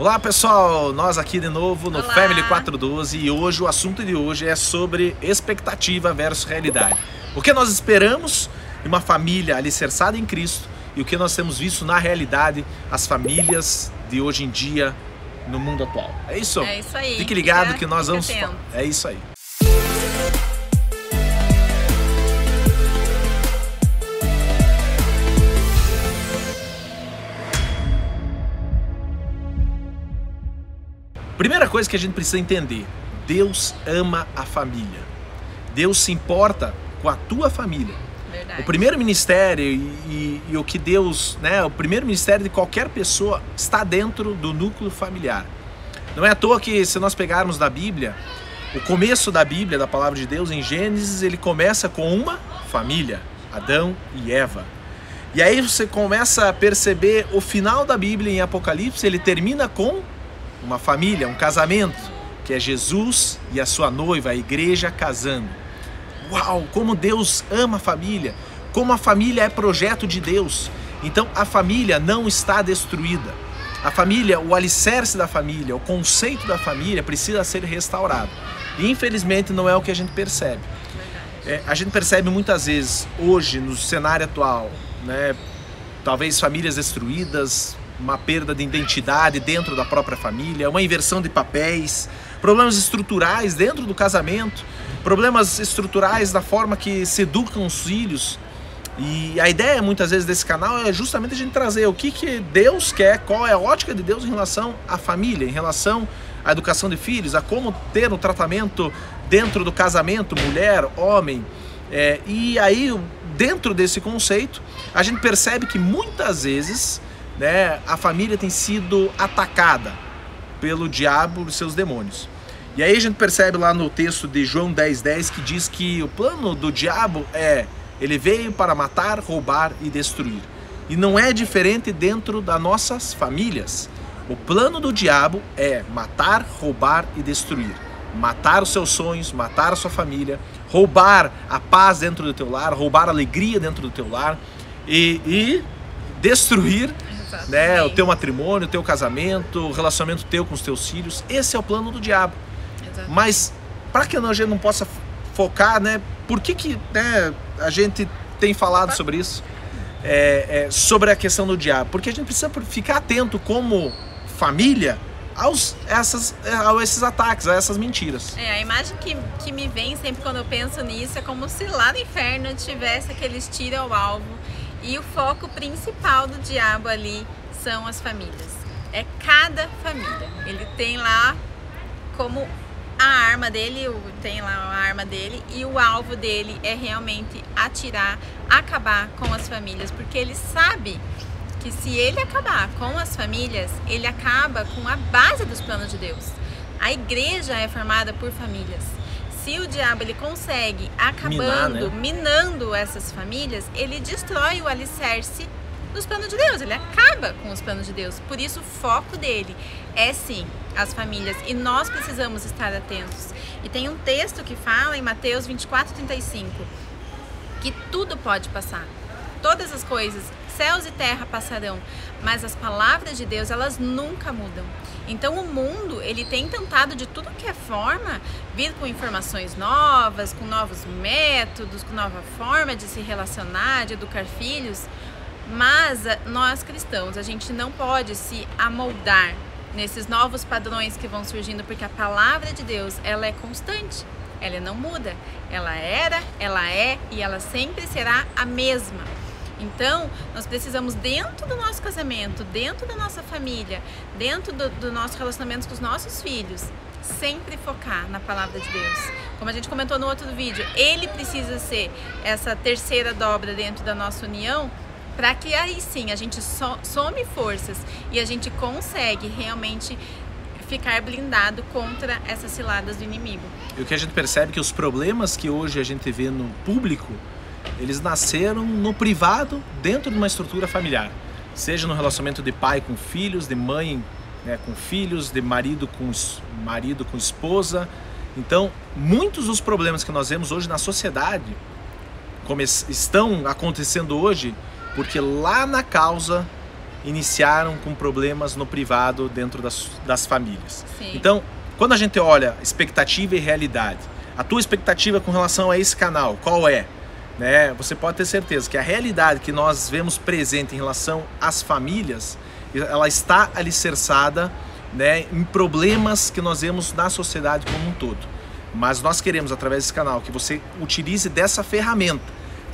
Olá pessoal, nós aqui de novo no Olá. Family 412 e hoje o assunto de hoje é sobre expectativa versus realidade. O que nós esperamos de uma família alicerçada em Cristo e o que nós temos visto na realidade as famílias de hoje em dia no mundo atual. É isso? É isso aí. Fique ligado Fica- que nós vamos. atento. É isso aí. Primeira coisa que a gente precisa entender: Deus ama a família. Deus se importa com a tua família. Verdade. O primeiro ministério e, e- e o que Deus, né, o primeiro ministério de qualquer pessoa está dentro do núcleo familiar. Não é à toa que se nós pegarmos da Bíblia, o começo da Bíblia, da palavra de Deus em Gênesis, ele começa com uma família, Adão e Eva. E aí você começa a perceber o final da Bíblia em Apocalipse, ele termina com uma família, um casamento, que é Jesus e a sua noiva, a igreja casando. Uau, como Deus ama a família, como a família é projeto de Deus. Então a família não está destruída. A família, o alicerce da família, o conceito da família precisa ser restaurado. E infelizmente não é o que a gente percebe. É, a gente percebe muitas vezes hoje no cenário atual, né, talvez famílias destruídas, uma perda de identidade dentro da própria família, uma inversão de papéis, problemas estruturais dentro do casamento, problemas estruturais da forma que se educam os filhos. E a ideia muitas vezes desse canal é justamente a gente trazer o que, que Deus quer, qual é a ótica de Deus em relação à família, em relação à educação de filhos, a como ter o tratamento dentro do casamento, mulher, homem. É, e aí, dentro desse conceito, a gente percebe que muitas vezes né, a família tem sido atacada pelo diabo e seus demônios. E aí a gente percebe lá no texto de João 10,10 10, que diz que o plano do diabo é ele veio para matar, roubar e destruir. E não é diferente dentro das nossas famílias. O plano do diabo é matar, roubar e destruir. Matar os seus sonhos, matar a sua família, roubar a paz dentro do teu lar, roubar a alegria dentro do teu lar e, e destruir Exatamente. né, o teu matrimônio, o teu casamento, o relacionamento teu com os teus filhos. Esse é o plano do diabo. Exatamente. Mas para que a gente não possa focar, né? Por que, que né, a gente tem falado sobre isso? É, é, sobre a questão do diabo? Porque a gente precisa ficar atento como família aos essas, a esses ataques, a essas mentiras. É, a imagem que, que me vem sempre quando eu penso nisso é como se lá no inferno tivesse aqueles tiro ao alvo e o foco principal do diabo ali são as famílias. É cada família. Ele tem lá como a arma dele, tem lá a arma dele e o alvo dele é realmente atirar, acabar com as famílias, porque ele sabe que se ele acabar com as famílias, ele acaba com a base dos planos de Deus. A igreja é formada por famílias. Se o diabo ele consegue acabando, Minar, né? minando essas famílias, ele destrói o alicerce dos planos de Deus. Ele acaba com os planos de Deus. Por isso o foco dele é sim as famílias e nós precisamos estar atentos. E tem um texto que fala em Mateus 24, 35 que tudo pode passar. Todas as coisas, céus e terra passarão, mas as palavras de Deus, elas nunca mudam. Então o mundo, ele tem tentado de tudo que é forma vir com informações novas, com novos métodos, com nova forma de se relacionar, de educar filhos, mas ah, nós cristãos, a gente não pode se amoldar nesses novos padrões que vão surgindo, porque a palavra de Deus, ela é constante. Ela não muda. Ela era, ela é e ela sempre será a mesma. Então, nós precisamos, dentro do nosso casamento, dentro da nossa família, dentro do, do nosso relacionamento com os nossos filhos, sempre focar na palavra de Deus. Como a gente comentou no outro vídeo, ele precisa ser essa terceira dobra dentro da nossa união para que aí sim a gente so- some forças e a gente consegue realmente ficar blindado contra essas ciladas do inimigo. E o que a gente percebe é que os problemas que hoje a gente vê no público, eles nasceram no privado, dentro de uma estrutura familiar. Seja no relacionamento de pai com filhos, de mãe né, com filhos, de marido com, marido com esposa. Então, muitos dos problemas que nós vemos hoje na sociedade come- estão acontecendo hoje porque lá na causa iniciaram com problemas no privado dentro das, das famílias. Sim. Então, quando a gente olha expectativa e realidade, a tua expectativa com relação a esse canal, qual é? Né? Você pode ter certeza que a realidade que nós vemos presente em relação às famílias, ela está alicerçada né, em problemas que nós vemos na sociedade como um todo. Mas nós queremos, através desse canal, que você utilize dessa ferramenta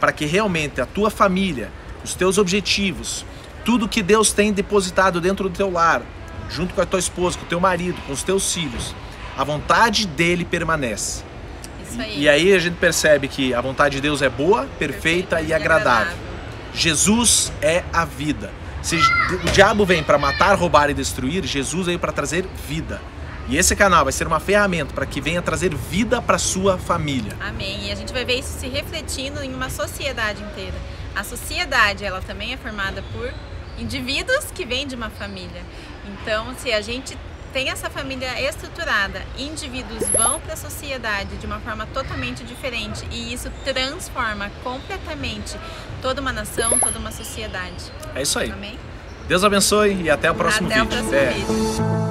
para que realmente a tua família, os teus objetivos, tudo que Deus tem depositado dentro do teu lar, junto com a tua esposa, com o teu marido, com os teus filhos, a vontade dele permanece. Isso aí. E aí a gente percebe que a vontade de Deus é boa, perfeita, e agradável. Jesus é a vida. Se o diabo vem para matar, roubar e destruir, Jesus veio para trazer vida. E esse canal vai ser uma ferramenta para que venha trazer vida para sua família. Amém. E a gente vai ver isso se refletindo em uma sociedade inteira. A sociedade, ela também é formada por indivíduos que vêm de uma família. Então, se a gente tem essa família estruturada, indivíduos vão para a sociedade de uma forma totalmente diferente e isso transforma completamente toda uma nação, toda uma sociedade. É isso aí. Amém? Deus abençoe e até o próximo Até vídeo. o próximo É. vídeo.